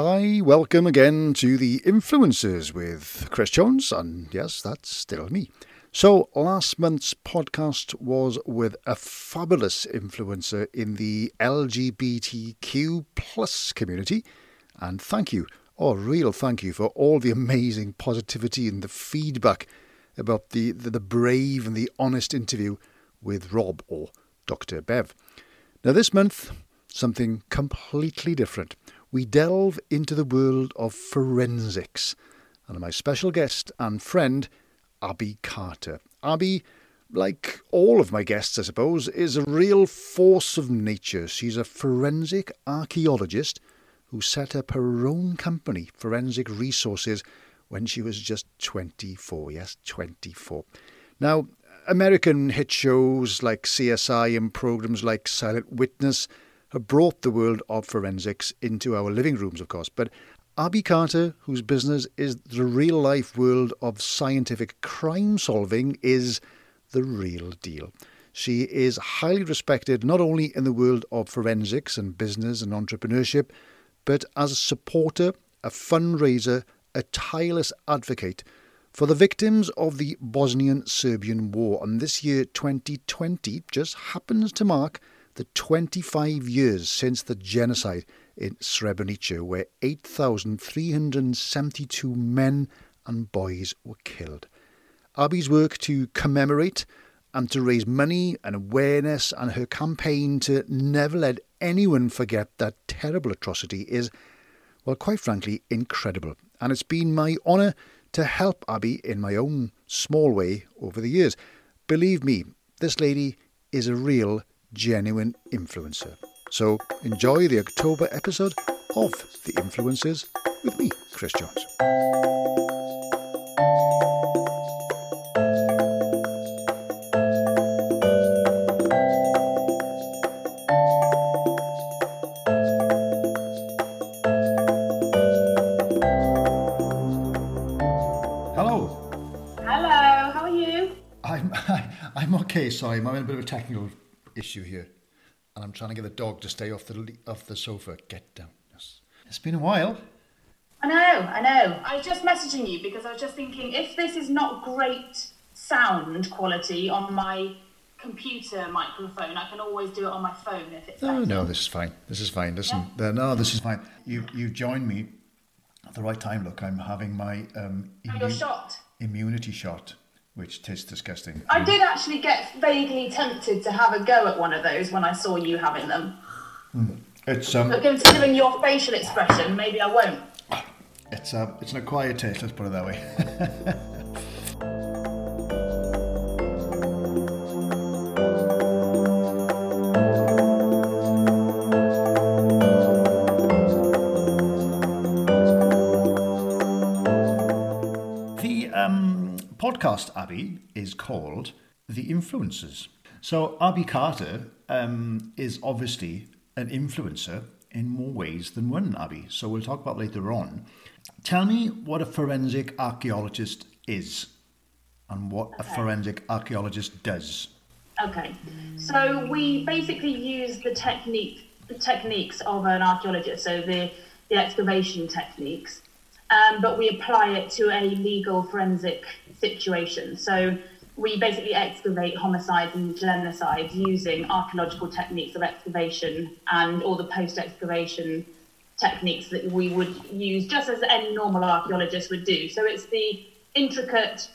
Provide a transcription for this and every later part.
Hi, welcome again to the Influencers with Chris Jones, and yes, that's still me. So, last month's podcast was with a fabulous influencer in the LGBTQ plus community, and thank you, oh, real thank you for all the amazing positivity and the feedback about the, the, the brave and the honest interview with Rob or Dr. Bev. Now, this month, something completely different we delve into the world of forensics. And my special guest and friend, Abi Carter. Abi, like all of my guests, I suppose, is a real force of nature. She's a forensic archaeologist who set up her own company, Forensic Resources, when she was just 24. Yes, 24. Now, American hit shows like CSI and programs like Silent Witness have brought the world of forensics into our living rooms, of course. But Abi Carter, whose business is the real life world of scientific crime solving, is the real deal. She is highly respected not only in the world of forensics and business and entrepreneurship, but as a supporter, a fundraiser, a tireless advocate for the victims of the Bosnian Serbian War. And this year, 2020, just happens to mark the 25 years since the genocide in Srebrenica, where 8,372 men and boys were killed. Abi's work to commemorate and to raise money and awareness and her campaign to never let anyone forget that terrible atrocity is, well, quite frankly, incredible. And it's been my honour to help Abi in my own small way over the years. Believe me, this lady is a real genuine influencer. So enjoy the October episode of The Influencers with me, Chris Jones. Hello. Hello, how are you? I'm I'm okay. Sorry, I'm having a bit of a technical issue here, and I'm trying to get the dog to stay off the off the sofa. Get down. Yes. It's been a while. I know, I know. I was just messaging you because I was just thinking if this is not great sound quality on my computer microphone, I can always do it on my phone if it's No, better. no, this is fine. This is fine. Listen, uh, no, this is fine. You you joined me at the right time. Look, I'm having my um, Oh, immu- shot. immunity shot, which tastes disgusting. I did actually get vaguely tempted to have a go at one of those when I saw you having them. It's um, But considering your facial expression, maybe I won't. it's uh, it's an acquired taste. Let's put it that way. podcast, Abi, is called The Influencers. So, Abi Carter um, is obviously an influencer in more ways than one, Abi. So, we'll talk about later on. Tell me what a forensic archaeologist is and what a forensic archaeologist does. Okay, so we basically use the technique, the techniques of an archaeologist, so the, the excavation techniques, um, but we apply it to a legal forensic situation. So we basically excavate homicides and genocides using archaeological techniques of excavation and all the post-excavation techniques that we would use just as any normal archaeologist would do. So it's the intricate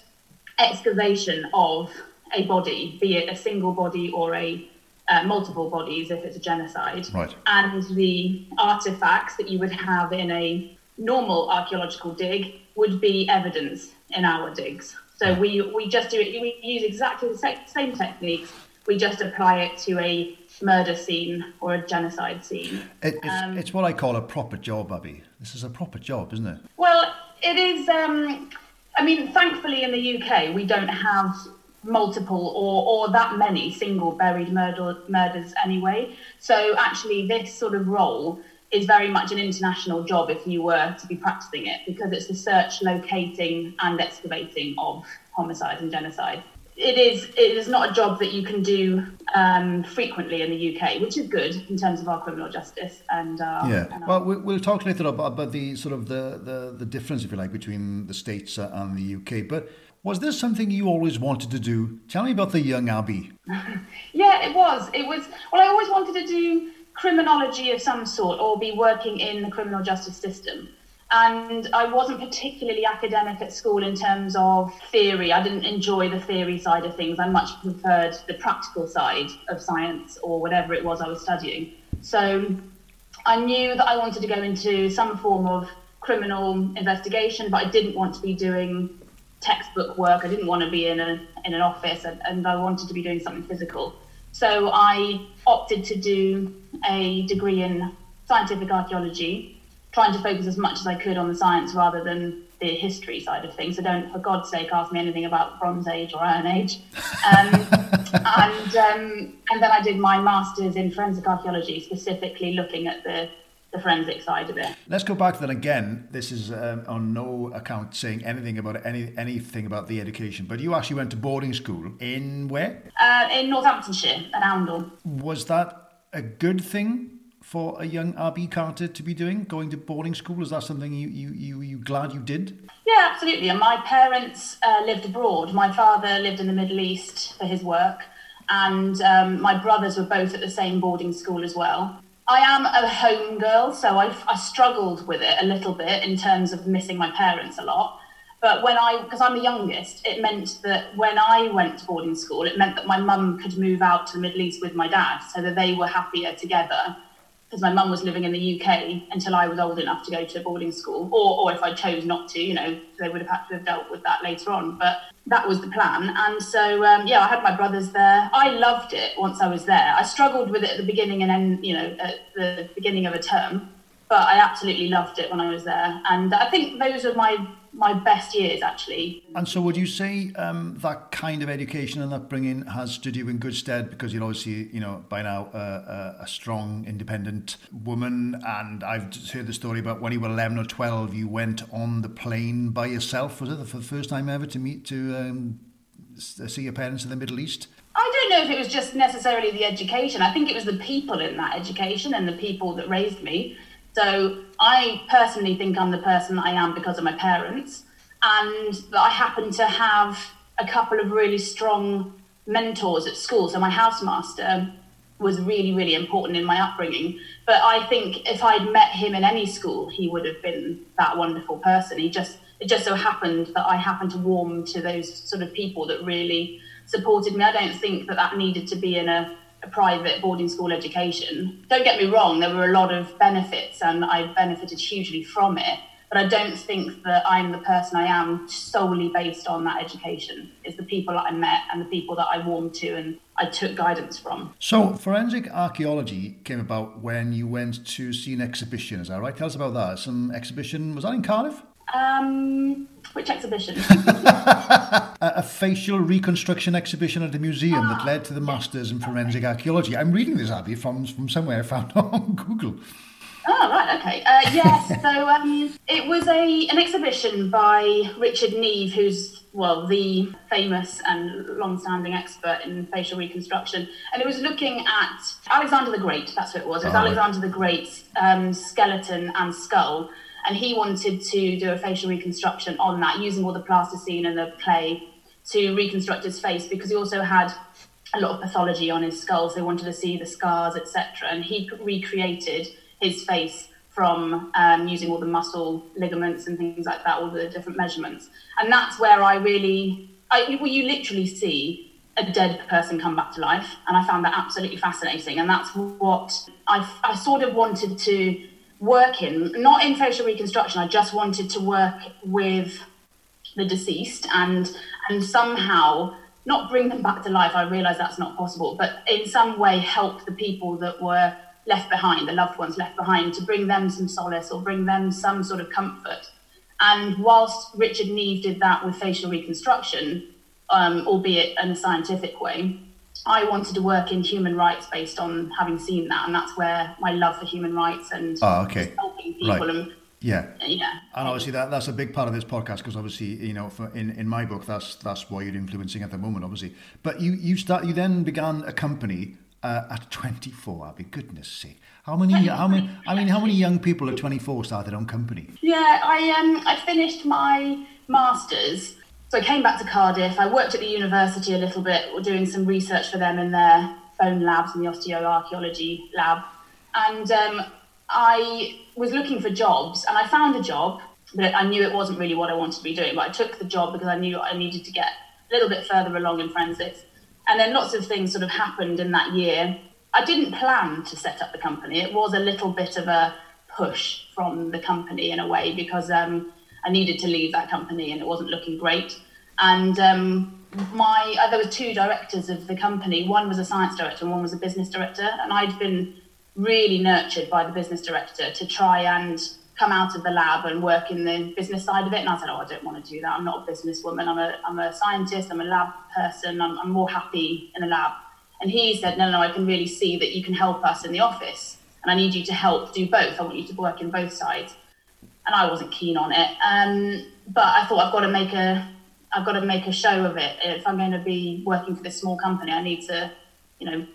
excavation of a body, be it a single body or a uh, multiple bodies if it's a genocide, Right. and the artifacts that you would have in a normal archaeological dig would be evidence in our digs. So we, we just do it, we use exactly the sa- same techniques, we just apply it to a murder scene or a genocide scene. It, it's, it's what I call a proper job, Abi. This is a proper job, isn't it? Well, it is. Um, I mean, thankfully in the UK, we don't have multiple or, or that many single buried murder, murders anyway. So actually, this sort of role is very much an international job if you were to be practicing it because it's the search, locating, and excavating of homicides and genocide. it is it is not a job that you can do um, frequently in the UK, which is good in terms of our criminal justice and our, yeah. And our... well, we'll talk later about, about the sort of the, the the difference, if you like, between the states and the UK. But was this something you always wanted to do? Tell me about the young Abi. yeah, it was. It was. Well, I always wanted to do criminology of some sort or be working in the criminal justice system. And I wasn't particularly academic at school in terms of theory. I didn't enjoy the theory side of things. I much preferred the practical side of science or whatever it was I was studying. So I knew that I wanted to go into some form of criminal investigation, but I didn't want to be doing textbook work. I didn't want to be in a in an office, and, and I wanted to be doing something physical. So I opted to do a degree in scientific archaeology trying to focus as much as I could on the science rather than the history side of things. So don't, for God's sake, ask me anything about Bronze Age or Iron Age. Um, and um, and then I did my masters in forensic archaeology, specifically looking at the the forensic side of it. Let's go back then again. This is um, on no account saying anything about any anything about the education, but you actually went to boarding school in where? Uh, in Northamptonshire at Oundle. Was that a good thing for a young Abi Carter to be doing, going to boarding school? Is that something you, you, you, you glad you did? Yeah, absolutely. And my parents uh, lived abroad. My father lived in the Middle East for his work, and um, my brothers were both at the same boarding school as well. I am a home girl, so I, I struggled with it a little bit in terms of missing my parents a lot. But when I, because I'm the youngest, it meant that when I went to boarding school, it meant that my mum could move out to the Middle East with my dad so that they were happier together because my mum was living in the UK until I was old enough to go to a boarding school, or, or if I chose not to, you know, they would have had to have dealt with that later on. But that was the plan. And so, um, yeah, I had my brothers there. I loved it once I was there. I struggled with it at the beginning and then, you know, at the beginning of a term, but I absolutely loved it when I was there. And I think those are my my best years actually. And so, would you say um, that kind of education and upbringing has stood you in good stead because you're obviously, you know, by now uh, uh, a strong, independent woman, and I've heard the story about when you were 11 or 12, you went on the plane by yourself. Was it for the first time ever to meet to um, see your parents in the Middle East? I don't know if it was just necessarily the education. I think it was the people in that education and the people that raised me. So I personally think I'm the person that I am because of my parents, and I happen to have a couple of really strong mentors at school. So my housemaster was really, really important in my upbringing. But I think if I'd met him in any school, he would have been that wonderful person. He just it just so happened that I happened to warm to those sort of people that really supported me. I don't think that that needed to be in a a private boarding school education. Don't get me wrong, there were a lot of benefits and I benefited hugely from it. But I don't think that I'm the person I am solely based on that education. It's the people that I met and the people that I warmed to and I took guidance from. So, forensic archaeology came about when you went to see an exhibition, is that right? Tell us about that. Some exhibition, was that in Cardiff? Um, which exhibition? a, a, facial reconstruction exhibition at a museum that led to the Masters in Forensic Archaeology. I'm reading this, Abi, from, from somewhere I found on Google. Oh, right, okay. Uh, yes, so um, it was a an exhibition by Richard Neave, who's, well, the famous and long-standing expert in facial reconstruction. And it was looking at Alexander the Great, that's what it was. It was oh. Alexander the Great's um, skeleton and skull and he wanted to do a facial reconstruction on that using all the plasticine and the clay to reconstruct his face because he also had a lot of pathology on his skull so they wanted to see the scars etc and he recreated his face from um, using all the muscle ligaments and things like that all the different measurements. And that's where i really I, well, you literally see a dead person come back to life and i found that absolutely fascinating. And that's what i, I sort of wanted to working, not in facial reconstruction. I just wanted to work with the deceased and and somehow not bring them back to life. I realise that's not possible, but in some way help the people that were left behind, the loved ones left behind, to bring them some solace or bring them some sort of comfort. And whilst Richard Neave did that with facial reconstruction, um, albeit in a scientific way, I wanted to work in human rights based on having seen that, and that's where my love for human rights and oh, okay. helping people right. and Yeah, yeah. And obviously that that's a big part of this podcast because obviously you know for, in in my book that's that's why you're influencing at the moment, obviously. But you you start you then began a company uh, at 24. I mean, goodness sake, how many how many I mean how many young people at 24 started their own company? Yeah, I um I finished my masters. So I came back to Cardiff. I worked at the university a little bit, doing some research for them in their phone labs and the osteoarchaeology lab. And um, I was looking for jobs and I found a job, but I knew it wasn't really what I wanted to be doing. But I took the job because I knew I needed to get a little bit further along in forensics. And then lots of things sort of happened in that year. I didn't plan to set up the company. It was a little bit of a push from the company in a way because um, I needed to leave that company and it wasn't looking great. And um, my uh, there were two directors of the company. One was a science director and one was a business director. And I'd been really nurtured by the business director to try and come out of the lab and work in the business side of it. And I said, oh, I don't want to do that. I'm not a businesswoman. I'm a, I'm a scientist. I'm a lab person. I'm, I'm more happy in a lab. And he said, no, no, I can really see that you can help us in the office. And I need you to help do both. I want you to work in both sides. And I wasn't keen on it. Um, but I thought I've got to make a, I've got to make a show of it. If I'm going to be working for this small company, I need to, you know,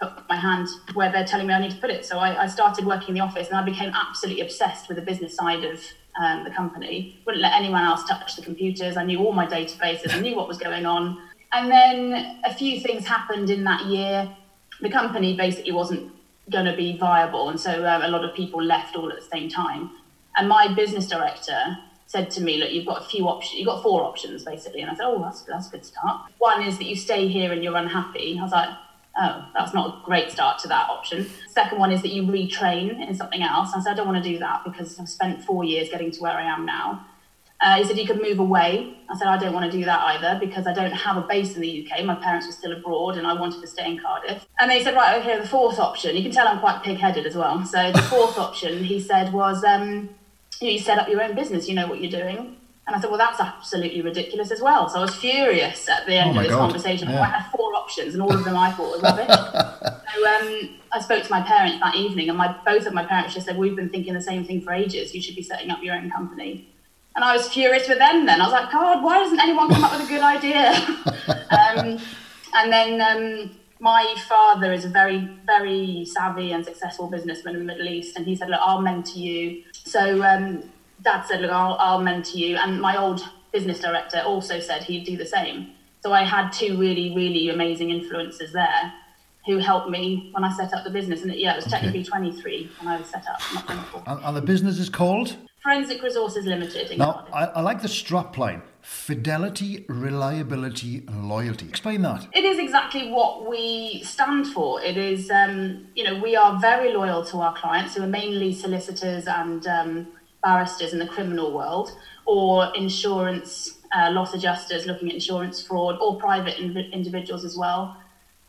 put my hand where they're telling me I need to put it. So I, I started working in the office and I became absolutely obsessed with the business side of um, the company. Wouldn't let anyone else touch the computers. I knew all my databases. I knew what was going on. And then a few things happened in that year. The company basically wasn't going to be viable, and so um, a lot of people left all at the same time. And my business director said to me, "Look, you've got a few options. You've got four options basically." And I said, "Oh, that's that's a good start. One is that you stay here and you're unhappy." I was like, oh, that's not a great start to that option. Second one is that you retrain in something else. I said, I don't want to do that because I've spent four years getting to where I am now. Uh, he said, you could move away. I said, I don't want to do that either because I don't have a base in the UK. My parents were still abroad and I wanted to stay in Cardiff. And they said, right, okay, the fourth option, you can tell I'm quite pig headed as well. So the fourth option, he said, was um, you set up your own business, you know what you're doing. And I said, well, that's absolutely ridiculous as well. So I was furious at the end oh of this God. conversation. Yeah. I had four options, and all of them I thought were rubbish. so um, I spoke to my parents that evening, and my both of my parents just said, "We've been thinking the same thing for ages. You should be setting up your own company." And I was furious with them. Then I was like, "God, why doesn't anyone come up with a good idea?" um, and then um, my father is a very, very savvy and successful businessman in the Middle East, and he said, "Look, I'll mentor you." So um, Dad said, "Look, I'll, I'll mentor you," and my old business director also said he'd do the same. So I had two really, really amazing influences there who helped me when I set up the business. And yeah, it was technically 23 when I was set up, not And, and the business is called? Forensic Resources Limited. In Now, I, I like the strap line fidelity, reliability, and loyalty. Explain that. It is exactly what we stand for. It is, um, you know, we are very loyal to our clients who are mainly solicitors and um, barristers in the criminal world or insurance uh, loss adjusters looking at insurance fraud or private inv- individuals as well.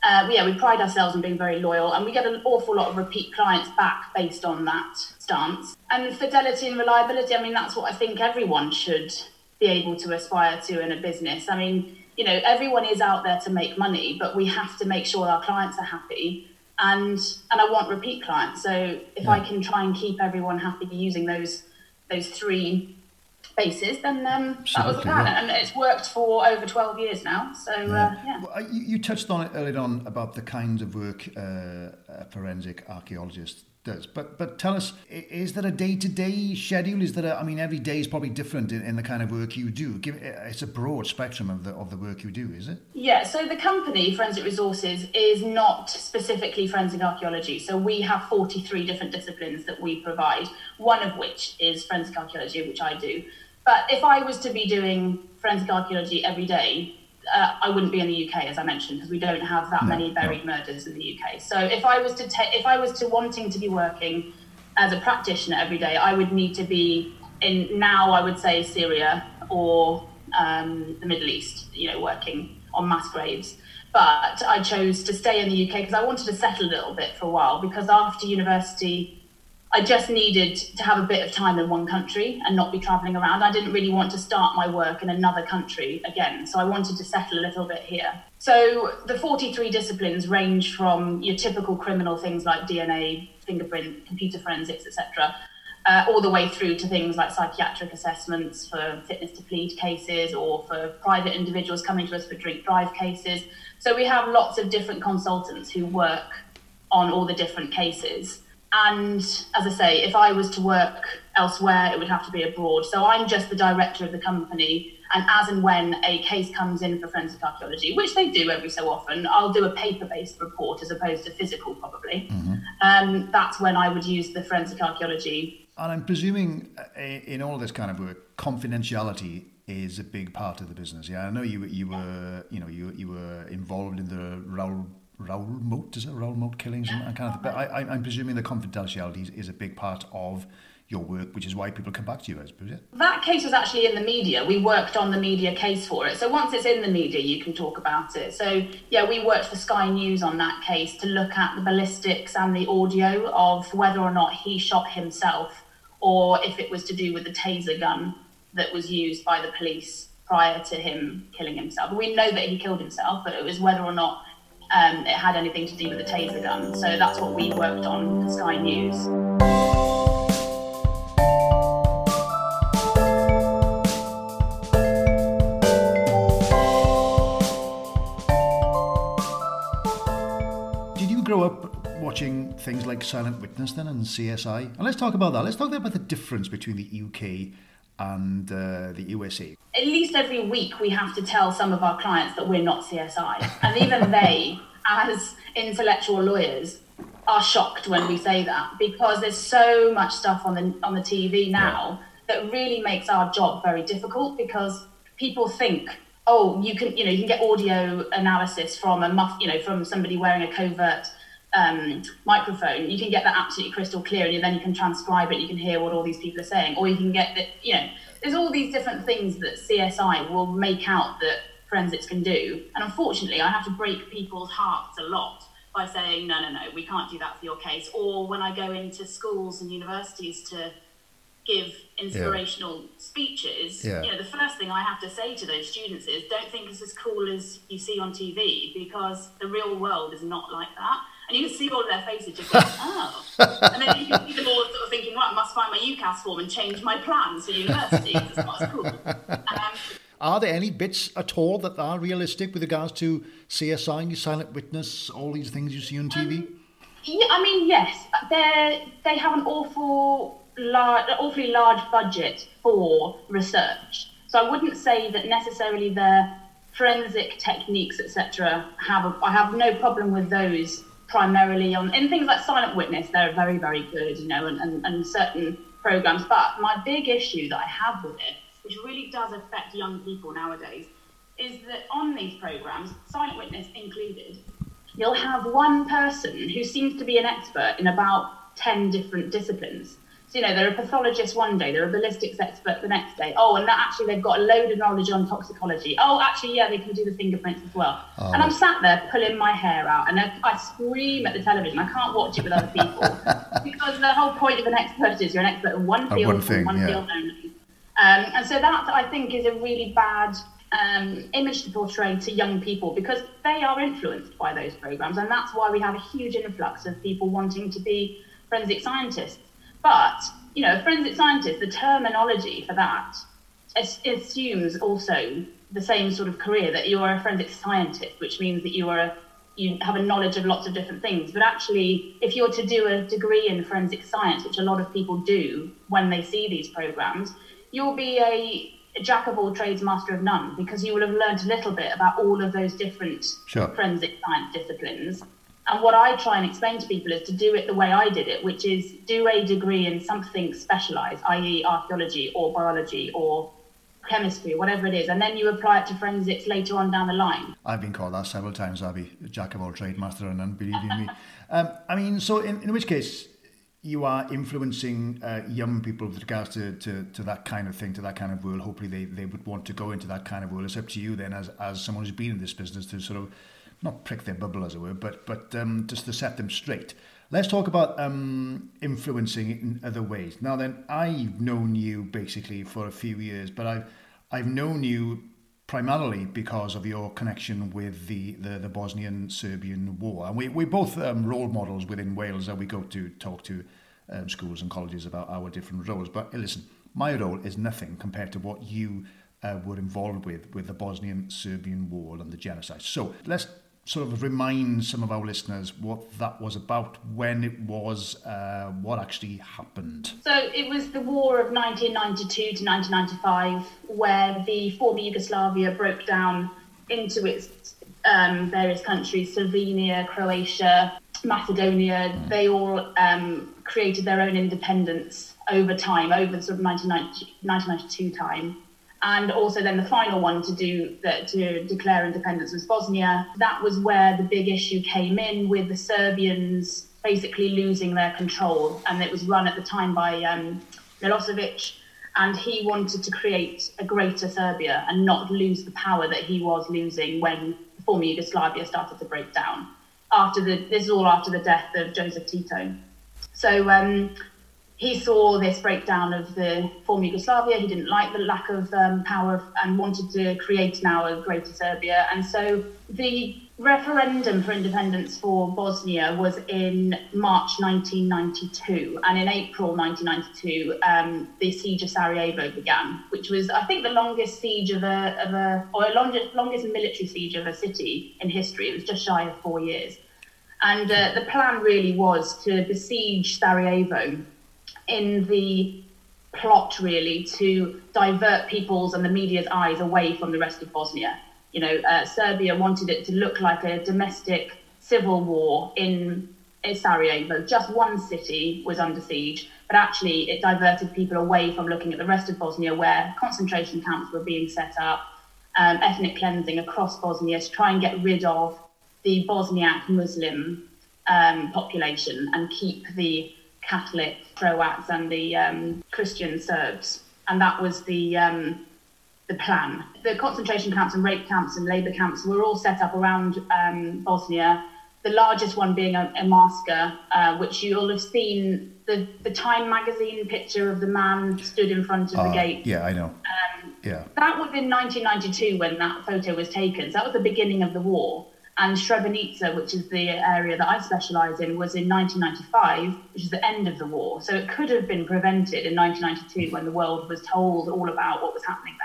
Uh, yeah, we pride ourselves on being very loyal and we get an awful lot of repeat clients back based on that stance. And fidelity and reliability, I mean, that's what I think everyone should be able to aspire to in a business. I mean, you know, everyone is out there to make money, but we have to make sure our clients are happy. And and I want repeat clients. So if I can try and keep everyone happy using those those three bases, then um, that was the plan. yeah. And it's worked for over 12 years now. So, uh, yeah. Well, uh, you, you touched on it earlier on about the kinds of work uh, a forensic archaeologist does. But but tell us, is there a day to day schedule? Is there a, I mean, every day is probably different in, in the kind of work you do. Give, it's a broad spectrum of the of the work you do, is it? Yeah, so the company, Forensic Resources, is not specifically forensic archaeology. So we have 43 different disciplines that we provide, one of which is forensic archaeology, which I do. But if I was to be doing forensic archaeology every day, uh, I wouldn't be in the UK, as I mentioned, because we don't have that many buried murders in the UK. So if I was to take, if I was to wanting to be working as a practitioner every day, I would need to be in now. I would say Syria or um, the Middle East, you know, working on mass graves. But I chose to stay in the UK because I wanted to settle a little bit for a while. Because after university, I just needed to have a bit of time in one country and not be traveling around. I didn't really want to start my work in another country again, so I wanted to settle a little bit here. So the 43 disciplines range from your typical criminal things like DNA, fingerprint, computer forensics, etc., uh, all the way through to things like psychiatric assessments for fitness to plead cases or for private individuals coming to us for drink drive cases. So we have lots of different consultants who work on all the different cases. And as I say, if I was to work elsewhere, it would have to be abroad. So I'm just the director of the company. And as and when a case comes in for forensic archaeology, which they do every so often, I'll do a paper based report as opposed to physical, probably. Mm-hmm. Um, that's when I would use the forensic archaeology. And I'm presuming uh, in all of this kind of work, confidentiality is a big part of the business. Yeah, I know you you were you know you you were involved in the Raoul Raoul Moat, is it Raoul Moat killings and kind of. But I, I'm presuming the confidentiality is, is a big part of your work, which is why people come back to you, I suppose. Yeah? That case was actually in the media. We worked on the media case for it. So once it's in the media, you can talk about it. So, yeah, we worked for Sky News on that case to look at the ballistics and the audio of whether or not he shot himself or if it was to do with the taser gun that was used by the police prior to him killing himself. We know that he killed himself, but it was whether or not um, it had anything to do with the taser gun. So that's what we worked on for Sky News. Did you grow up watching things like Silent Witness then and CSI? And let's talk about that. Let's talk about the difference between the UK and uh, the USA? At least every week we have to tell some of our clients that we're not CSI. And even they, as intellectual lawyers, are shocked when we say that because there's so much stuff on the on the TV now yeah. that really makes our job very difficult because people think oh you can you know you can get audio analysis from a muff you know from somebody wearing a covert um, microphone, you can get that absolutely crystal clear, and then you can transcribe it. You can hear what all these people are saying, or you can get that. You know, there's all these different things that CSI will make out that forensics can do. And unfortunately, I have to break people's hearts a lot by saying, no, no, no, we can't do that for your case. Or when I go into schools and universities to give inspirational yeah. speeches, yeah. you know, the first thing I have to say to those students is, don't think it's as cool as you see on TV because the real world is not like that. And you can see all of their faces just going, oh. and then you can see them all sort of thinking, right, I must find my UCAS form and change my plans for university because it's not as cool. Um, are there any bits at all that are realistic with regards to CSI, Silent Witness, all these things you see on TV? Um, yeah, I mean, yes, they they have an awful large, awfully large budget for research. So I wouldn't say that necessarily their forensic techniques, etc., have. A, I have no problem with those primarily on in things like Silent Witness, they're very, very good, you know, and, and, and certain programs. But my big issue that I have with it, which really does affect young people nowadays, is that on these programs, Silent Witness included, you'll have one person who seems to be an expert in about 10 different disciplines. You know, they're a pathologist one day, they're a ballistics expert the next day. Oh, and that actually they've got a load of knowledge on toxicology. Oh, actually, yeah, they can do the fingerprints as well. Oh. And I'm sat there pulling my hair out, and I, I scream at the television. I can't watch it with other people because the whole point of an expert is you're an expert in one field, one, thing, one yeah. field only. Um, and so that I think is a really bad um, image to portray to young people because they are influenced by those programs, and that's why we have a huge influx of people wanting to be forensic scientists. But, you know, a forensic scientist, the terminology for that assumes also the same sort of career that you are a forensic scientist, which means that you are a, you have a knowledge of lots of different things. But actually, if you're to do a degree in forensic science, which a lot of people do when they see these programs, you'll be a, a jack of all trades, master of none, because you will have learned a little bit about all of those different sure. forensic science disciplines. And what I try and explain to people is to do it the way I did it, which is do a degree in something specialized, i.e., archaeology or biology or chemistry, whatever it is, and then you apply it to forensics later on down the line. I've been called that several times, Abi, jack of all trades, master of none, believe you me. Um, I mean, so in, in which case, you are influencing uh, young people with regards to, to, to that kind of thing, to that kind of world. Hopefully, they, they would want to go into that kind of world. It's up to you then, as, as someone who's been in this business, to sort of not prick their bubble, as it were, but but um, just to set them straight. Let's talk about um, influencing in other ways. Now, then, I've known you basically for a few years, but I've I've known you primarily because of your connection with the, the, the Bosnian Serbian war. And we, we're both um, role models within Wales that we go to talk to um, schools and colleges about our different roles. But listen, my role is nothing compared to what you uh, were involved with with the Bosnian Serbian war and the genocide. So let's sort of remind some of our listeners what that was about, when it was, uh, what actually happened. So it was the war of 1992 to 1995, where the former Yugoslavia broke down into its um, various countries Slovenia, Croatia, Macedonia. Mm. They all um, created their own independence over time, over the sort of 1992 time and also then the final one to do to declare independence was Bosnia. That was where the big issue came in with the Serbians basically losing their control, and it was run at the time by um, Milosevic, and he wanted to create a greater Serbia and not lose the power that he was losing when former Yugoslavia started to break down. After the this is all after the death of Joseph Tito. So um, he saw this breakdown of the former Yugoslavia. He didn't like the lack of um, power and wanted to create now a greater Serbia. And so the referendum for independence for Bosnia was in March 1992. And in April 1992, um, the siege of Sarajevo began, which was, I think, the longest siege of a, of a or a longest, longest military siege of a city in history. It was just shy of four years. And uh, the plan really was to besiege Sarajevo in the plot really to divert people's and the media's eyes away from the rest of Bosnia. You know, uh, Serbia wanted it to look like a domestic civil war in, Sarajevo. Just one city was under siege, but actually it diverted people away from looking at the rest of Bosnia, where concentration camps were being set up, um, ethnic cleansing across Bosnia to try and get rid of the Bosniak Muslim um, population and keep the Catholic Croats and the um, Christian Serbs, and that was the um, the plan. The concentration camps and rape camps and labour camps were all set up around um, Bosnia. The largest one being Omarska, uh, which you'll have seen the, the Time magazine picture of the man stood in front of uh, the gate. Yeah, I know. Um, yeah. That was in 1992 when that photo was taken. So that was the beginning of the war. And Srebrenica, which is the area that I specialise in, was in 1995, which is the end of the war. So it could have been prevented in 1992 when the world was told all about what was happening.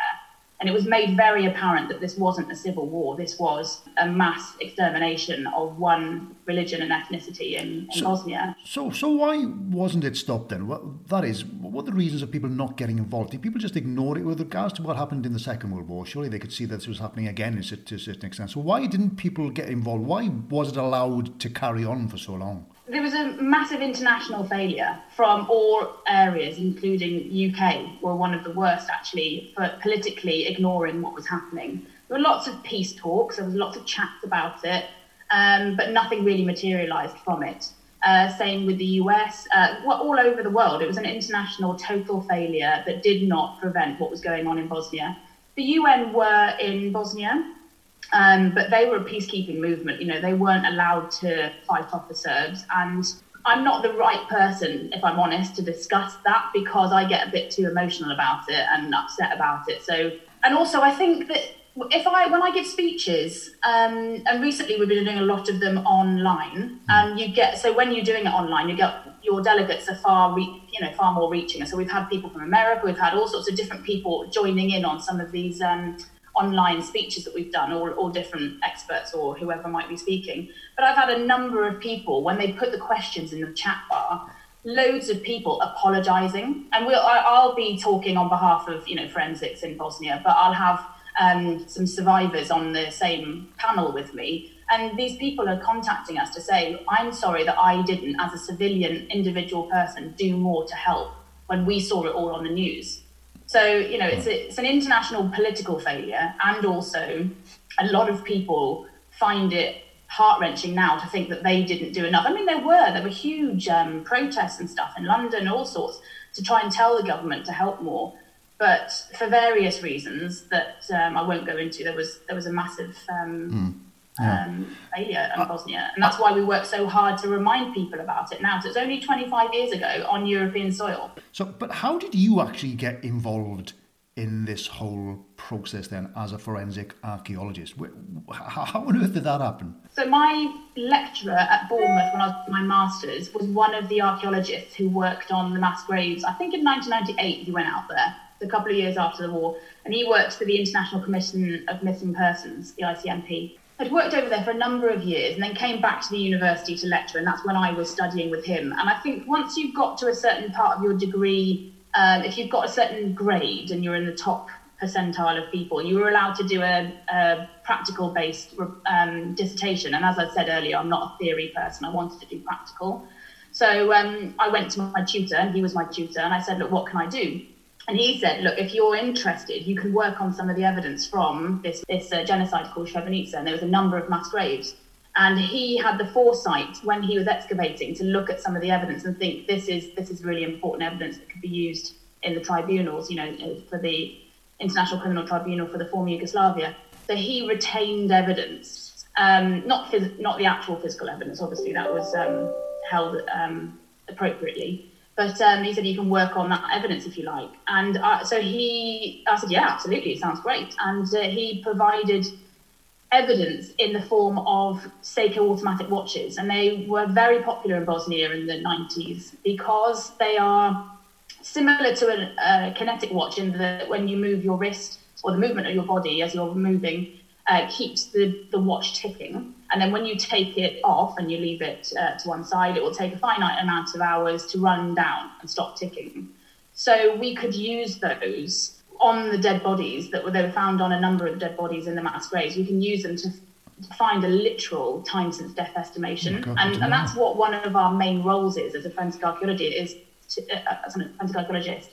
And it was made very apparent that this wasn't a civil war. This was a mass extermination of one religion and ethnicity in, in so, Bosnia. So, so why wasn't it stopped then? What, that is, what are the reasons of people not getting involved? Did people just ignore it with regards to what happened in the Second World War? Surely they could see that this was happening again to a certain extent. So why didn't people get involved? Why was it allowed to carry on for so long? There was a massive international failure from all areas, including UK, were one of the worst actually for politically ignoring what was happening. There were lots of peace talks, there was lots of chats about it, um, but nothing really materialised from it. Uh, same with the US, uh, all over the world. It was an international total failure that did not prevent what was going on in Bosnia. The UN were in Bosnia um, but they were a peacekeeping movement. You know, they weren't allowed to fight off the Serbs. And I'm not the right person, if I'm honest, to discuss that because I get a bit too emotional about it and upset about it. So, and also, I think that if I when I give speeches, um, and recently we've been doing a lot of them online, and you get so when you're doing it online, you get your delegates are far re, you know far more reaching. So we've had people from America, we've had all sorts of different people joining in on some of these. Um, online speeches that we've done, or, or different experts or whoever might be speaking. But I've had a number of people, when they put the questions in the chat bar, loads of people apologizing. And we'll, I'll be talking on behalf of, you know, forensics in Bosnia, but I'll have um, some survivors on the same panel with me. And these people are contacting us to say, I'm sorry that I didn't, as a civilian individual person, do more to help when we saw it all on the news. So, you know, it's, a, it's an international political failure, and also a lot of people find it heart wrenching now to think that they didn't do enough. I mean, there were there were huge um, protests and stuff in London, all sorts, to try and tell the government to help more. But for various reasons that um, I won't go into, there was there was a massive um, mm. Um, failure in uh, Bosnia. And that's why we work so hard to remind people about it now. So it's only 25 years ago on European soil. So, but how did you actually get involved in this whole process then as a forensic archaeologist? How on earth did that happen? So my lecturer at Bournemouth when I was my master's was one of the archaeologists who worked on the mass graves. I think in 1998 he went out there, a couple of years after the war, and he worked for the International Commission of Missing Persons, the ICMP. I'd worked over there for a number of years and then came back to the university to lecture, and that's when I was studying with him. And I think once you've got to a certain part of your degree um, if you've got a certain grade and you're in the top percentile of people, you were allowed to do a, a practical based um, dissertation. And as I said earlier, I'm not a theory person, I wanted to do practical. So um, I went to my tutor, and he was my tutor, and I said, Look, what can I do? And he said, Look, if you're interested, you can work on some of the evidence from this, this uh, genocide called Srebrenica. And there was a number of mass graves. And he had the foresight when he was excavating to look at some of the evidence and think this is this is really important evidence that could be used in the tribunals, you know, for the International Criminal Tribunal for the former Yugoslavia. So he retained evidence, um, not phys- not the actual physical evidence. Obviously, that was um, held um, appropriately. But um, he said you can work on that evidence if you like. And uh, so he, I said, yeah, absolutely, it sounds great. And uh, he provided evidence in the form of Seiko automatic watches. And they were very popular in Bosnia in the 90s because they are similar to a, a kinetic watch in that when you move your wrist or the movement of your body as you're moving uh, keeps the, the watch ticking. And then when you take it off and you leave it uh, to one side, it will take a finite amount of hours to run down and stop ticking. So we could use those on the dead bodies that were they were found on a number of dead bodies in the mass graves. We can use them to find a literal time since death estimation, oh and, and that's what one of our main roles is as a forensic archaeologist is to, uh, as a forensic archaeologist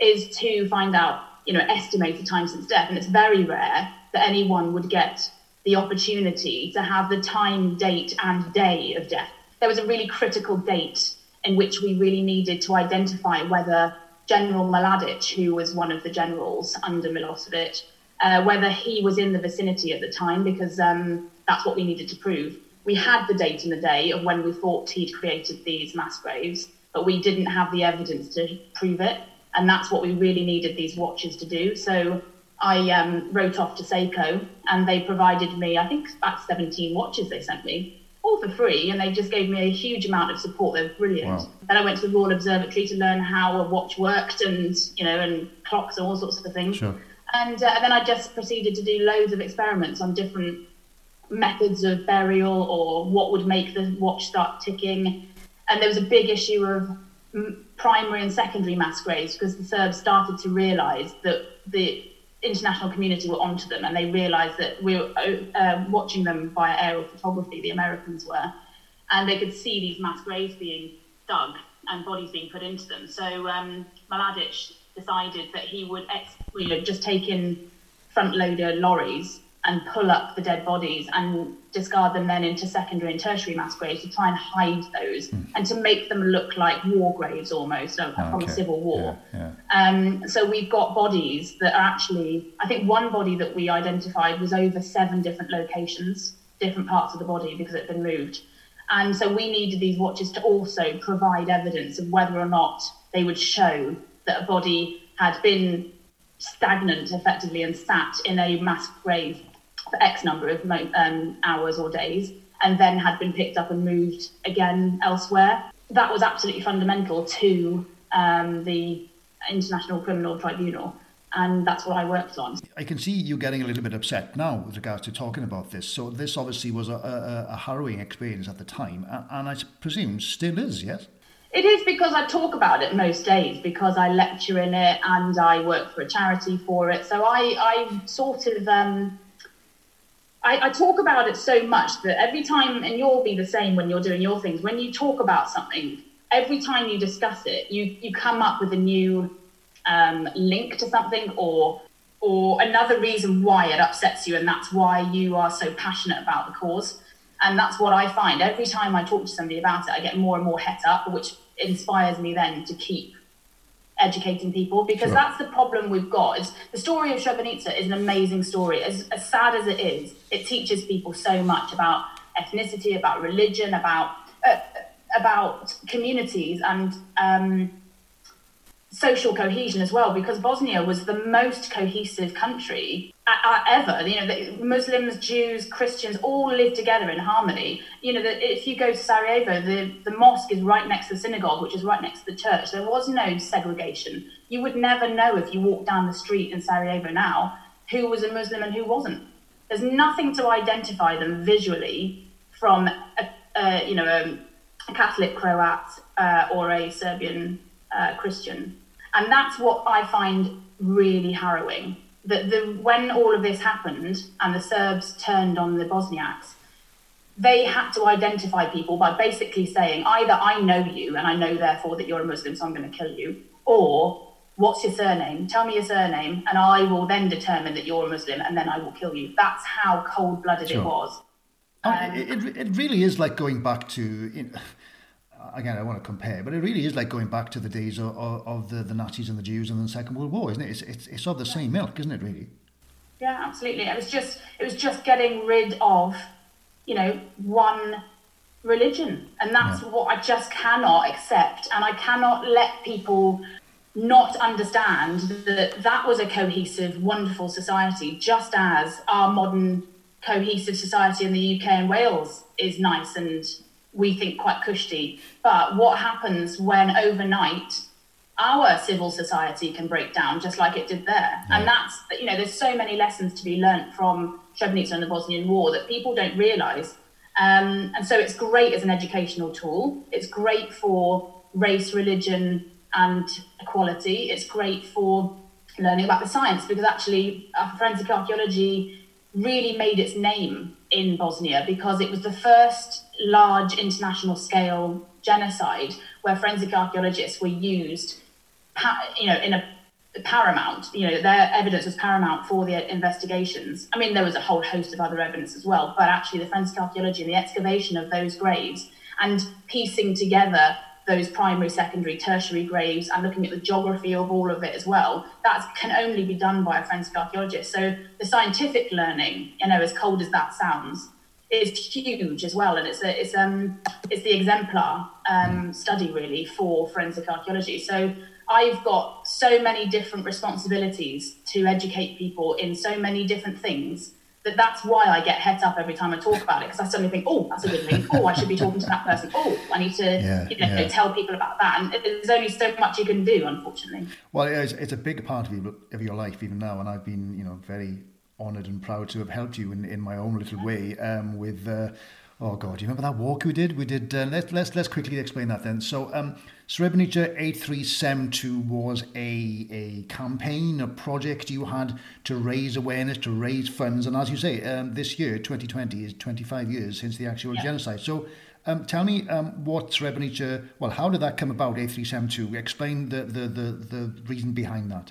is to find out you know estimate the time since death, and it's very rare that anyone would get the opportunity to have the time, date, and day of death. There was a really critical date in which we really needed to identify whether General Mladic, who was one of the generals under Milosevic, uh, whether he was in the vicinity at the time, because um, that's what we needed to prove. We had the date and the day of when we thought he'd created these mass graves, but we didn't have the evidence to prove it. And that's what we really needed these watches to do. So I um, wrote off to Seiko, and they provided me, I think, about 17 watches they sent me all for free, and they just gave me a huge amount of support. They were brilliant. Wow. Then I went to the Royal Observatory to learn how a watch worked, and you know, and clocks and all sorts of things. Sure. And uh, then I just proceeded to do loads of experiments on different methods of burial or what would make the watch start ticking. And there was a big issue of primary and secondary mass graves because the Serbs started to realise that the international community were onto them and they realized that we were uh, watching them via aerial photography, the Americans were, and they could see these mass graves being dug and bodies being put into them. So um, decided that he would ex- you know, just take in front loader lorries and pull up the dead bodies and discard them then into secondary and tertiary mass graves to try and hide those mm. and to make them look like war graves almost from okay. a civil war. Yeah, yeah. Um, so we've got bodies that are actually, I think one body that we identified was over seven different locations, different parts of the body because it had been moved. And so we needed these watches to also provide evidence of whether or not they would show that a body had been stagnant effectively and sat in a mass grave for X number of um, hours or days, and then had been picked up and moved again elsewhere. That was absolutely fundamental to um, the International Criminal Tribunal. And that's what I worked on. I can see you getting a little bit upset now with regards to talking about this. So, this obviously was a, a, a harrowing experience at the time, and, and I presume still is, yes? It is because I talk about it most days because I lecture in it and I work for a charity for it. So I, I sort of um, I, I, talk about it so much that every time, and you'll be the same when you're doing your things, when you talk about something, every time you discuss it, you, you come up with a new um, link to something or or another reason why it upsets you, and that's why you are so passionate about the cause. And that's what I find every time I talk to somebody about it, I get more and more het up, which inspires me then to keep educating people because sure. that's the problem we've got is the story of Srebrenica is an amazing story as, as sad as it is it teaches people so much about ethnicity about religion about uh, about communities and um, social cohesion as well, because Bosnia was the most cohesive country ever. You know, Muslims, Jews, Christians all live together in harmony. You know, if you go to Sarajevo, the, the mosque is right next to the synagogue, which is right next to the church. There was no segregation. You would never know if you walked down the street in Sarajevo now who was a Muslim and who wasn't. There's nothing to identify them visually from a, a you know a, a Catholic Croat uh, or a Serbian uh, Christian, and that's what I find really harrowing. That the when all of this happened and the Serbs turned on the Bosniaks, they had to identify people by basically saying either I know you and I know therefore that you're a Muslim, so I'm going to kill you, or what's your surname? Tell me your surname, and I will then determine that you're a Muslim, and then I will kill you. That's how cold blooded sure. it was. Um, it, it really is like going back to, you know, again, I want to compare, but it really is like going back to the days of, of the, the Nazis and the Jews and the Second World War, isn't it? It's, it's, it's of the same milk, isn't it, really? Yeah, absolutely. It was just it was just getting rid of, you know, one religion, and that's yeah. what I just cannot accept, and I cannot let people not understand that that was a cohesive, wonderful society, just as our modern cohesive society in the UK and Wales is nice and we think quite cushy. But what happens when overnight our civil society can break down just like it did there? Yeah. And that's, you know, there's so many lessons to be learnt from Srebrenica and the Bosnian War that people don't realise. Um, and so it's great as an educational tool. It's great for race, religion, and equality. It's great for learning about the science because actually uh, forensic archaeology really made its name in Bosnia because it was the first large international scale genocide where forensic archaeologists were used, you know, in a paramount. You know, their evidence was paramount for the investigations. I mean, there was a whole host of other evidence as well, but actually, the forensic archaeology and the excavation of those graves and piecing together those primary, secondary, tertiary graves and looking at the geography of all of it as well, that can only be done by a forensic archaeologist. So the scientific learning, you know, as cold as that sounds, is huge as well, and it's a, it's um it's the exemplar um, study really for forensic archaeology. So I've got so many different responsibilities to educate people in so many different things that that's why I get het up every time I talk about it because I suddenly think, oh, that's a good link. Oh, I should be talking to that person. Oh, I need to yeah, you know, yeah. tell people about that. And there's only so much you can do, unfortunately. Well, it's, it's a big part of, you, of your life even now, and I've been, you know, very honoured and proud to have helped you in, in my own little way um, with. Uh, Oh God, you remember that walk we did? We did. Uh, let's let's let's quickly explain that then. So, um, Srebrenica eight three seven two was a a campaign, a project you had to raise awareness, to raise funds, and as you say, um, this year, twenty twenty, is twenty five years since the actual yeah. genocide. So, um, tell me um, what Srebrenica. Well, how did that come about? Eight three seven two. Explain the, the the the reason behind that.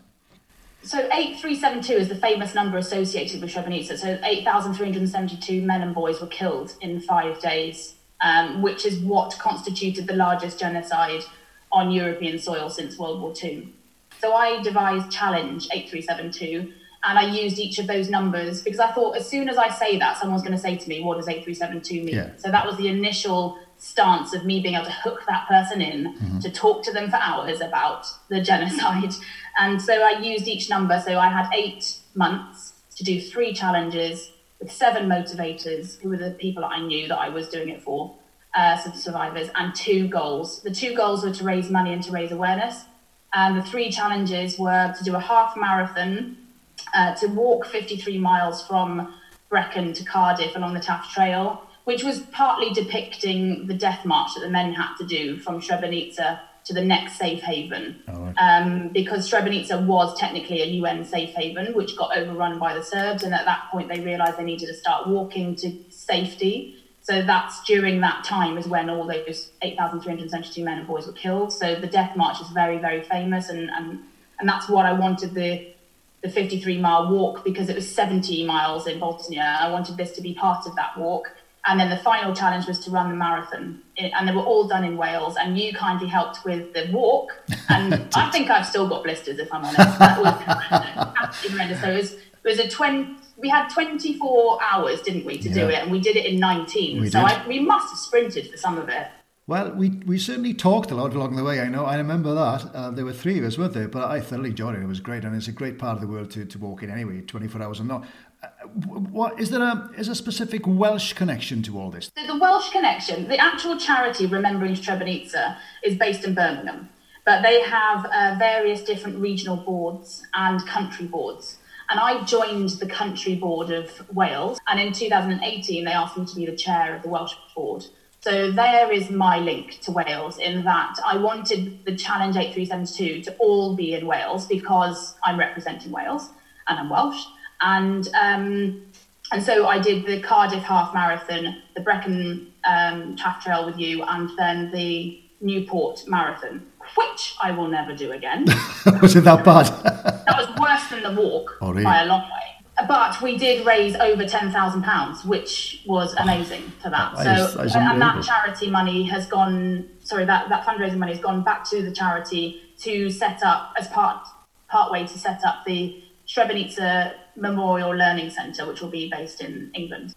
So 8372 is the famous number associated with Srebrenica. So 8,372 men and boys were killed in five days, um, which is what constituted the largest genocide on European soil since World War II. So I devised Challenge 8372 and I used each of those numbers because I thought as soon as I say that, someone's going to say to me, What does 8372 mean? Yeah. So that was the initial stance of me being able to hook that person in mm-hmm. to talk to them for hours about the genocide. And so I used each number. So I had eight months to do three challenges with seven motivators, who were the people that I knew that I was doing it for, uh, some survivors, and two goals. The two goals were to raise money and to raise awareness. And the three challenges were to do a half marathon, uh, to walk 53 miles from Brecon to Cardiff along the Taff Trail, which was partly depicting the death march that the men had to do from Srebrenica to the next safe haven. Oh, um, because Srebrenica was technically a UN safe haven, which got overrun by the Serbs. And at that point, they realized they needed to start walking to safety. So that's during that time is when all those 8,372 men and boys were killed. So the death march is very, very famous. And, and, and that's what I wanted the, the 53 mile walk because it was 70 miles in Bosnia. I wanted this to be part of that walk. And then the final challenge was to run the marathon. And they were all done in Wales. And you kindly helped with the walk. And I think I've still got blisters, if I'm honest. That was absolutely horrendous. So it was, it was a 20, we had 24 hours, didn't we, to yeah. do it? And we did it in 19. We so I, we must have sprinted for some of it. Well, we, we certainly talked a lot along the way. I know, I remember that. Uh, there were three of us, weren't there? But I thoroughly enjoyed it. It was great, and it's a great part of the world to, to walk in anyway, 24 hours and not. What is there a is a specific Welsh connection to all this? The, the Welsh connection, the actual charity Remembering Srebrenica is based in Birmingham, but they have uh, various different regional boards and country boards. And I joined the country board of Wales, and in 2018 they asked me to be the chair of the Welsh board. So there is my link to Wales in that I wanted the Challenge 8372 to all be in Wales because I'm representing Wales and I'm Welsh. And um, and so I did the Cardiff Half Marathon, the Brecon um, Taff Trail with you, and then the Newport Marathon, which I will never do again. was it that bad? that was worse than the walk oh, really? by a long way but we did raise over ten thousand pounds, which was amazing for that. that so, that and that charity money has gone. Sorry, that that fundraising money has gone back to the charity to set up as part part way to set up the Srebrenica Memorial Learning Centre, which will be based in England.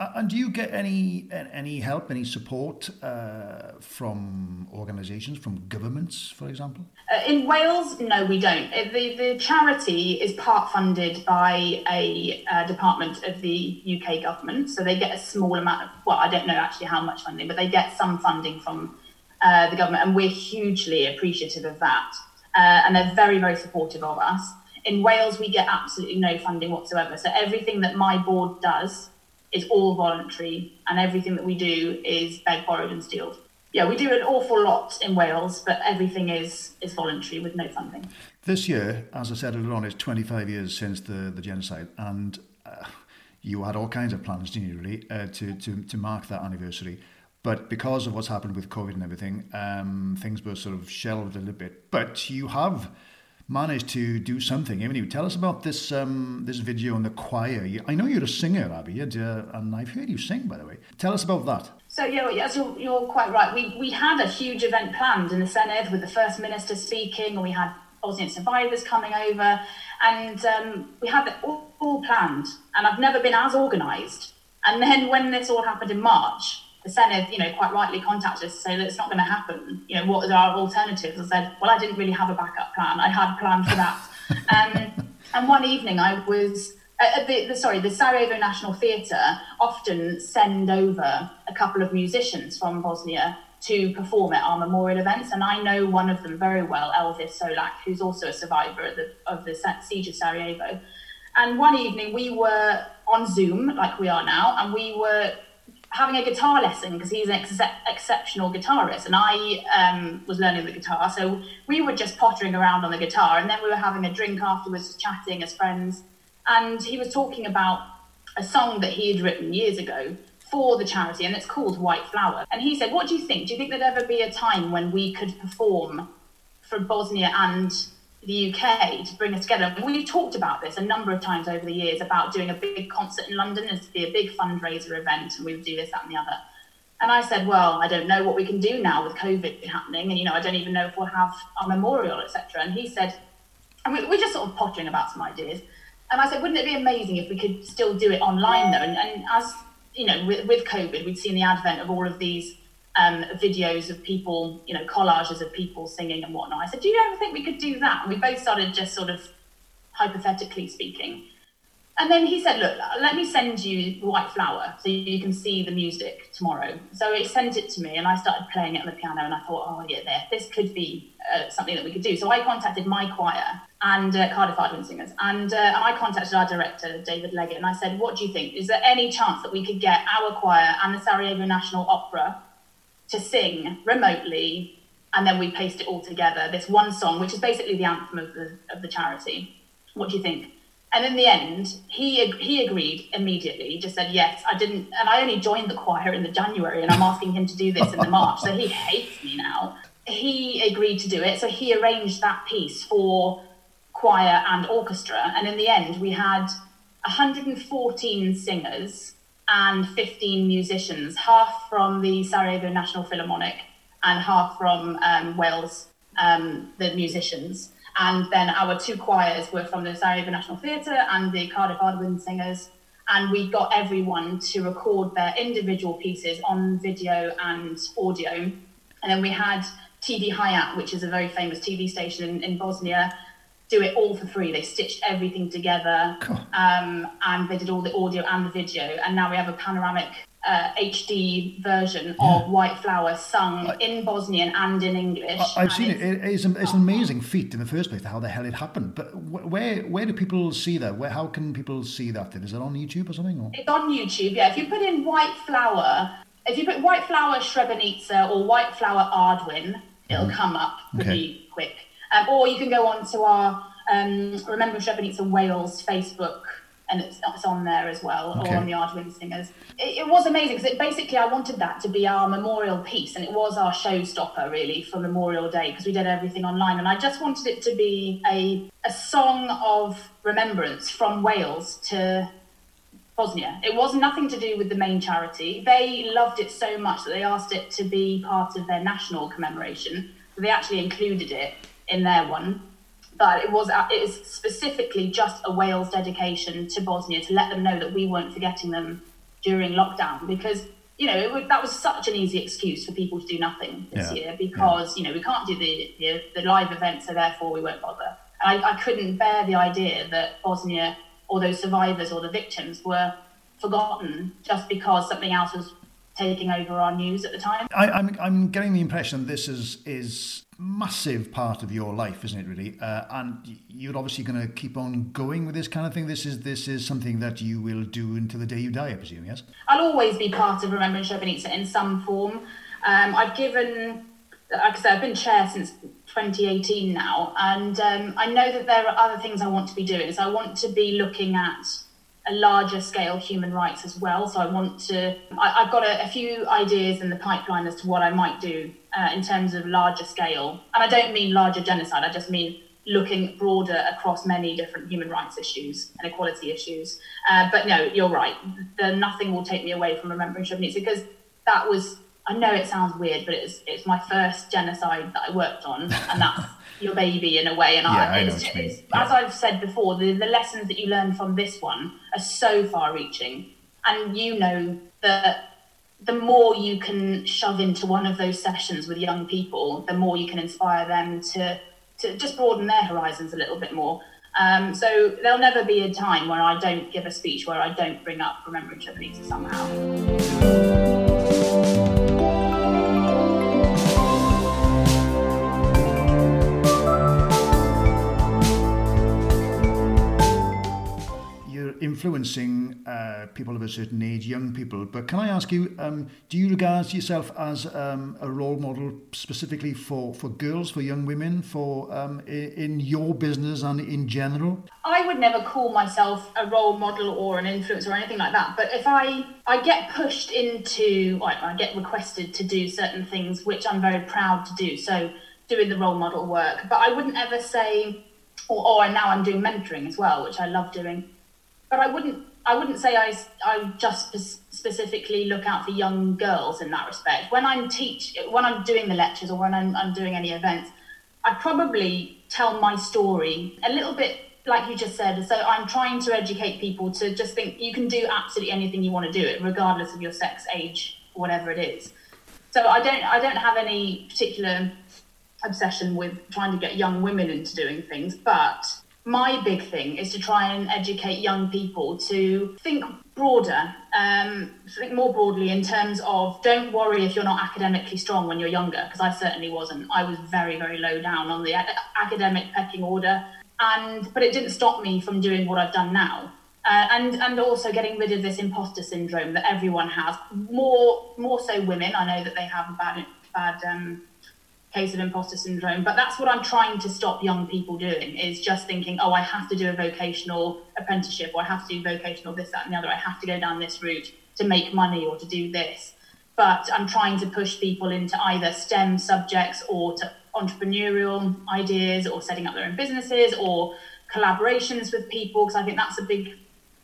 Uh, and do you get any any help, any support uh, from organisations, from governments, for example? Uh, in Wales, no, we don't. Uh, the the charity is part funded by a uh, department of the UK government, so they get a small amount. Of, well, I don't know actually how much funding, but they get some funding from uh, the government, and we're hugely appreciative of that. and they're very very supportive of us. In Wales, we get absolutely no funding whatsoever. So everything that my board does is all voluntary, and everything that we do is begged, borrowed, and stealed. Yeah, we do an awful lot in Wales, but everything is is voluntary with no funding. This year, as I said earlier on, is 25 years since the, the genocide, and uh, you had all kinds of plans, didn't you, really, uh, to, to, to mark that anniversary. But because of what's happened with COVID and everything, um, things were sort of shelved a little bit. But you have managed to do something, haven't? Tell us about this um, this video on the choir. I know you're a singer, Abi, and, uh, and I've heard you sing, by the way. Tell us about that. So yeah, yes, you're, you're quite right. We we had a huge event planned in the Senedd with the First Minister speaking, and we had Bosnian survivors coming over, and um, we had it all, all planned. And I've never been as organised. And then when this all happened in March, the Senedd, you know, quite rightly contacted us to say that it's not going to happen. You know, what are our alternatives? I said, well, I didn't really have a backup plan. I had planned for that. um, and one evening I was, uh, the, the, sorry, the Sarajevo National Theatre often send over a couple of musicians from Bosnia to perform at our memorial events. And I know one of them very well, Elvis Solak, who's also a survivor of the, of the siege of Sarajevo. And one evening we were on Zoom, like we are now, and we were having a guitar lesson because he's an ex- exceptional guitarist and I um, was learning the guitar. So we were just pottering around on the guitar and then we were having a drink afterwards, just chatting as friends. And he was talking about a song that he had written years ago for the charity and it's called White Flower. And he said, What do you think? Do you think there'd ever be a time when we could perform for Bosnia and the UK to bring us together. And we've talked about this a number of times over the years about doing a big concert in London as to be a big fundraiser event, and we would do this, that, and the other. And I said, well, I don't know what we can do now with COVID happening, and you know, I don't even know if we'll have our memorial, etc. And he said, and we, we're just sort of pottering about some ideas. And I said, wouldn't it be amazing if we could still do it online though? And, and as you know, with, with COVID, we'd seen the advent of all of these um, videos of people, you know, collages of people singing and whatnot. I said, Do you ever think we could do that? And we both started just sort of hypothetically speaking. And then he said, Look, let me send you White Flower so you can see the music tomorrow. So he sent it to me and I started playing it on the piano and I thought, Oh, yeah, there, this could be uh, something that we could do. So I contacted my choir and uh, Cardiff Ardwyn Singers and, uh, I contacted our director, David Leggett, and I said, What do you think? Is there any chance that we could get our choir and the Sarajevo National Opera to sing remotely, and then we paste it all together. This one song, which is basically the anthem of the of the charity. What do you think? And in the end, he he agreed immediately. He just said yes. I didn't, and I only joined the choir in the January, and I'm asking him to do this in the March. So he hates me now. He agreed to do it. So he arranged that piece for choir and orchestra, and in the end, we had 114 singers and 15 musicians, half from the Sarajevo National Philharmonic and half from um, Wales, um, the musicians. And then our two choirs were from the Sarajevo National Theatre and the Cardiff Ardwyn Singers. And we got everyone to record their individual pieces on video and audio And then we had TV Hayat, which is a very famous TV station in, in Bosnia, do it all for free. They stitched everything together, cool. um, and they did all the audio and the video. And now we have a panoramic uh, HD version yeah. of White Flower sung I, in Bosnian and in English. I, have seen it. It's, it's, an amazing feat in the first place, how the hell it happened. But where where do people see that? Where how can people see that? Then is it on YouTube or something? Or? It's on YouTube. Yeah, if you put in White Flower, if you put White Flower Srebrenica or White Flower Ardwyn, it'll mm. come up pretty okay. quick. Um, or you can go on to our um, Remember Srebrenica Wales Facebook, and it's, it's on there as well, okay. or on the Ardwyn Singers. It, it was amazing because basically I wanted that to be our memorial piece, and it was our showstopper really for Memorial Day because we did everything online, and I just wanted it to be a a song of remembrance from Wales to Bosnia. It was nothing to do with the main charity. They loved it so much that they asked it to be part of their national commemoration. So they actually included it in their one. But it was uh, it is specifically just a Wales dedication to Bosnia to let them know that we weren't forgetting them during lockdown because you know it would, that was such an easy excuse for people to do nothing this yeah. year because yeah. you know we can't do the, the, the live event so therefore we won't bother. I, I couldn't bear the idea that Bosnia or those survivors or the victims were forgotten just because something else was taking over our news at the time. I, am I'm, I'm getting the impression this is is massive part of your life, isn't it? Really, uh, and you're obviously going to keep on going with this kind of thing. This is this is something that you will do until the day you die, I presume. Yes. I'll always be part of Remembering Srebrenica in some form. Um, I've given, like I said, I've been chair since 2018 now, and um, I know that there are other things I want to be doing. So I want to be looking at a larger scale human rights as well. So I want to, I, have got a, a, few ideas in the pipeline as to what I might do uh, in terms of larger scale. And I don't mean larger genocide, I just mean looking broader across many different human rights issues and equality issues. Uh, but no, you're right. The, nothing will take me away from remembering Srebrenica because that was, I know it sounds weird, but it's, it's my first genocide that I worked on. And that's your baby in a way. And yeah, I, I know what you mean. Yeah. As I've said before, the, the lessons that you learn from this one are so far reaching. And you know that the more you can shove into one of those sessions with young people, the more you can inspire them to, to just broaden their horizons a little bit more. Um, so there'll never be a time where I don't give a speech where I don't bring up remembering Srebrenica somehow. Influencing uh, people of a certain age, young people. But can I ask you, um, do you regard yourself as um, a role model specifically for, for girls, for young women, for um, in your business and in general? I would never call myself a role model or an influencer or anything like that. But if I I get pushed into, I get requested to do certain things, which I'm very proud to do. So doing the role model work, but I wouldn't ever say, or, or now I'm doing mentoring as well, which I love doing but I wouldn't I wouldn't say I, I just specifically look out for young girls in that respect. When I'm teach when I'm doing the lectures or when I'm, I'm doing any events, I probably tell my story a little bit like you just said. So I'm trying to educate people to just think you can do absolutely anything you want to do it, regardless of your sex, age, whatever it is. So I don't I don't have any particular obsession with trying to get young women into doing things, but my big thing is to try and educate young people to think broader, um, think more broadly in terms of don't worry if you're not academically strong when you're younger, because I certainly wasn't. I was very, very low down on the academic pecking order, and but it didn't stop me from doing what I've done now. Uh, and and also getting rid of this imposter syndrome that everyone has. More more so women. I know that they have a bad bad um, case of imposter syndrome but that's what i'm trying to stop young people doing is just thinking oh i have to do a vocational apprenticeship or i have to do vocational this that and the other i have to go down this route to make money or to do this but i'm trying to push people into either stem subjects or to entrepreneurial ideas or setting up their own businesses or collaborations with people because i think that's a big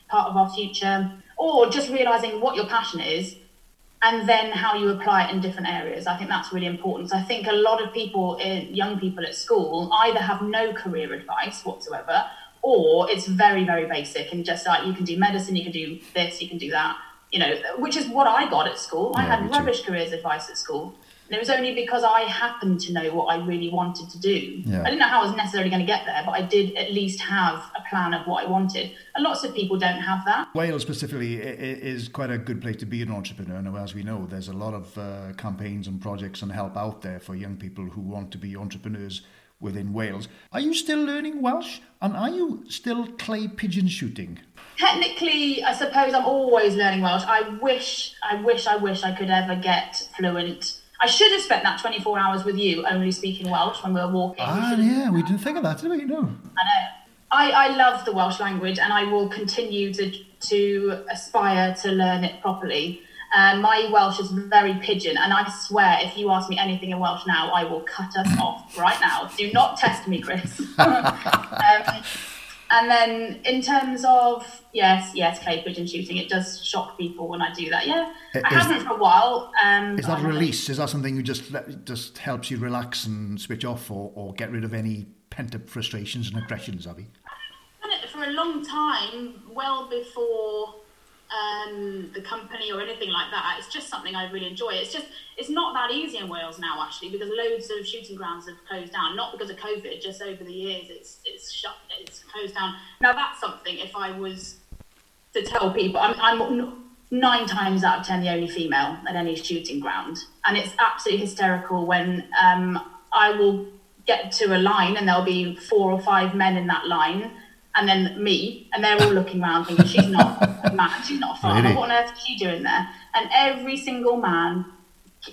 part of our future or just realizing what your passion is and then how you apply it in different areas. I think that's really important. So I think a lot of people, eh, young people at school, either have no career advice whatsoever, or it's very, very basic and just like you can do medicine, you can do this, you can do that, you know, which is what I got at school. I had rubbish careers advice at school. And it was only because I happened to know what I really wanted to do. Yeah. I didn't know how I was necessarily going to get there, but I did at least have a plan of what I wanted. And lots of people don't have that. Wales specifically is quite a good place to be an entrepreneur. Now, as we know, there's a lot of uh, campaigns and projects and help out there for young people who want to be entrepreneurs within Wales. Are you still learning Welsh? And are you still clay pigeon shooting? Technically, I suppose I'm always learning Welsh. I wish, I wish, I wish I could ever get fluent. I should have spent that 24 hours with you only speaking Welsh when we were walking. Ah, we yeah, we didn't think of that, did we? No. I know. I, I love the Welsh language and I will continue to, to aspire to learn it properly. Um, my Welsh is very pigeon, and I swear, if you ask me anything in Welsh now, I will cut us off right now. Do not test me, Chris. um, and then, in terms of yes, yes, clay pigeon shooting, it does shock people when I do that. Yeah, I haven't for a while. Um, is that a release? Is that something you just just helps you relax and switch off, or, or get rid of any pent up frustrations and aggressions, Abi? For a long time, well before um, the company or anything like that. It's just something I really enjoy. It's just it's not that easy in Wales now actually because loads of shooting grounds have closed down. Not because of COVID, just over the years it's it's shut it's closed down. Now that's something if I was to tell people, I'm, I'm nine times out of ten the only female at any shooting ground, and it's absolutely hysterical when um, I will get to a line and there'll be four or five men in that line and then me, and they're all looking around thinking she's not a man, she's not a farmer. Really? What on earth is she doing there? And every single man,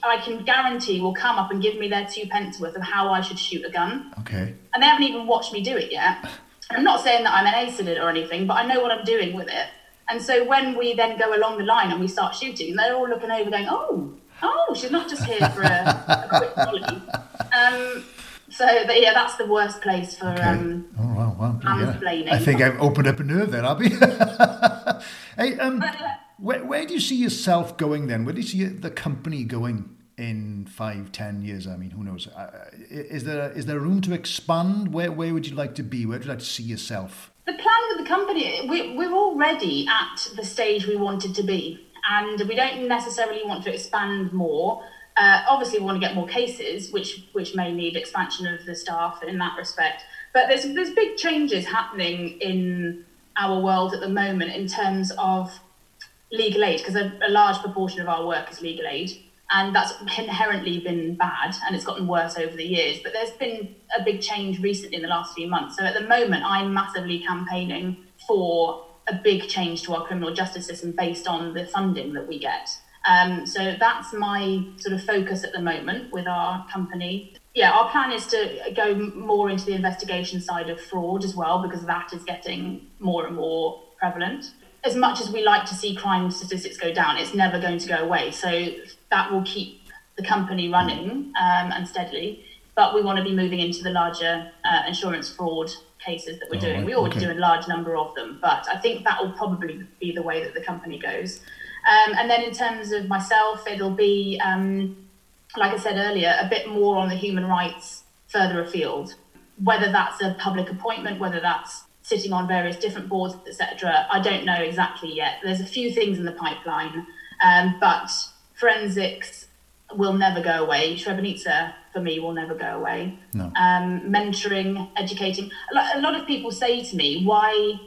I can guarantee, will come up and give me their two pence worth of how I should shoot a gun. Okay. And they haven't even watched me do it yet. I'm not saying that I'm an ace at it or anything, but I know what I'm doing with it. And so when we then go along the line and we start shooting, they're all looking over, going, "Oh, oh, she's not just here for a, a quick volley." Um, so yeah, that's the worst place for okay. um, oh, wow, wow. mansplaining. Yeah. I think I've opened up a nerve there, Abi. hey, um, uh, where, where do you see yourself going then? Where do you see the company going in five, ten years? I mean, who knows? Uh, is there is there room to expand? Where where would you like to be? Where would you like to see yourself? The plan with the company, we, we're already at the stage we wanted to be, and we don't necessarily want to expand more uh, obviously, we want to get more cases, which which may need expansion of the staff in that respect. But there's there's big changes happening in our world at the moment in terms of legal aid, because a, a large proportion of our work is legal aid, and that's inherently been bad, and it's gotten worse over the years. But there's been a big change recently in the last few months. So at the moment, I'm massively campaigning for a big change to our criminal justice system based on the funding that we get. Um, so that's my sort of focus at the moment with our company. Yeah, our plan is to go more into the investigation side of fraud as well, because that is getting more and more prevalent. As much as we like to see crime statistics go down, it's never going to go away. So that will keep the company running um, and steadily. But we want to be moving into the larger uh, insurance fraud cases that we're oh, doing. We already okay. do a large number of them, but I think that will probably be the way that the company goes. Um, and then in terms of myself, it'll be, um, like I said earlier, a bit more on the human rights further afield. Whether that's a public appointment, whether that's sitting on various different boards, etc. I don't know exactly yet. There's a few things in the pipeline, um, but forensics will never go away. Srebrenica, for me, will never go away. No. Um, mentoring, educating. A lot of people say to me, why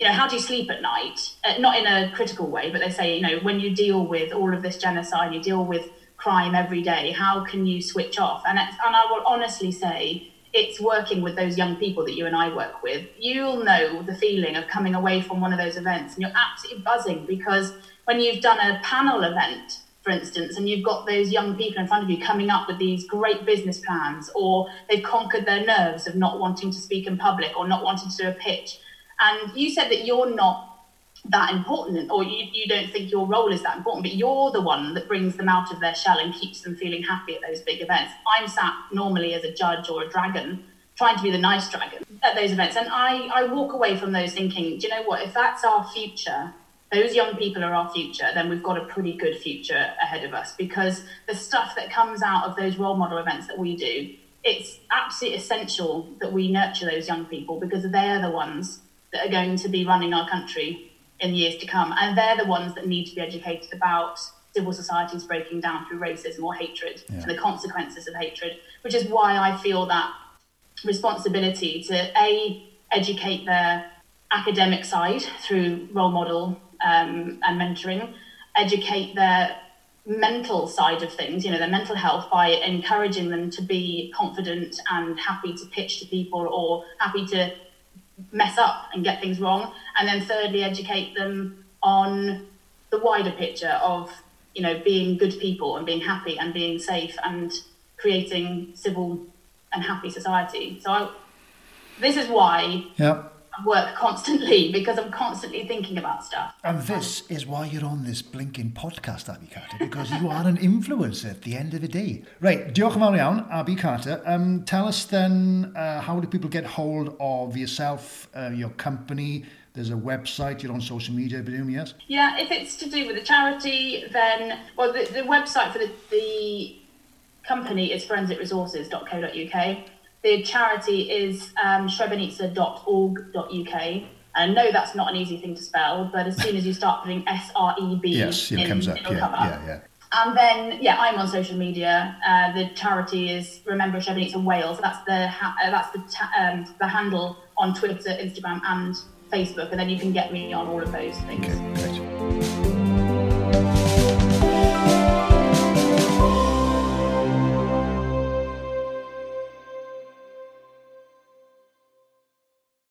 you know, how do you sleep at night? Uh, not in a critical way, but they say, you know, when you deal with all of this genocide, you deal with crime every day, how can you switch off? And, and I will honestly say, it's working with those young people that you and I work with. You'll know the feeling of coming away from one of those events and you're absolutely buzzing because when you've done a panel event, for instance, and you've got those young people in front of you coming up with these great business plans, or they've conquered their nerves of not wanting to speak in public or not wanting to do a pitch and you said that you're not that important or you, you don't think your role is that important, but you're the one that brings them out of their shell and keeps them feeling happy at those big events. I'm sat normally as a judge or a dragon trying to be the nice dragon at those events. And I, I walk away from those thinking, do you know what? If that's our future, those young people are our future, then we've got a pretty good future ahead of us because the stuff that comes out of those role model events that we do, it's absolutely essential that we nurture those young people because they're the ones that are going to be running our country in years to come. And they're the ones that need to be educated about civil society is breaking down through racism or hatred yeah. and the consequences of hatred, which is why I feel that responsibility to a educate their academic side through role model um, and mentoring, educate their mental side of things, you know, their mental health by encouraging them to be confident and happy to pitch to people or happy to mess up and get things wrong. And then thirdly, educate them on the wider picture of, you know, being good people and being happy and being safe and creating civil and happy society. So I, this is why yeah work constantly because I'm constantly thinking about stuff. And this is why you're on this blinking podcast, Abi Carter, because you are an influencer at the end of the day. Right, diolch yn fawr iawn, Abi Carter. Um, tell us then, uh, how do people get hold of yourself, uh, your company? There's a website, you're on social media, I presume, yes? Yeah, if it's to do with a charity, then, well, the, the website for the, the company is forensicresources.co.uk the charity is um, srebrenica.org.uk. And I know that's not an easy thing to spell, but as soon as you start putting S R E B, yes, it in, comes up. Yeah, come up. Yeah, yeah. And then, yeah, I'm on social media. Uh, the charity is Remember Srebrenica Wales. That's the ha- uh, that's the ta- um, the handle on Twitter, Instagram, and Facebook. And then you can get me on all of those things. Okay, great.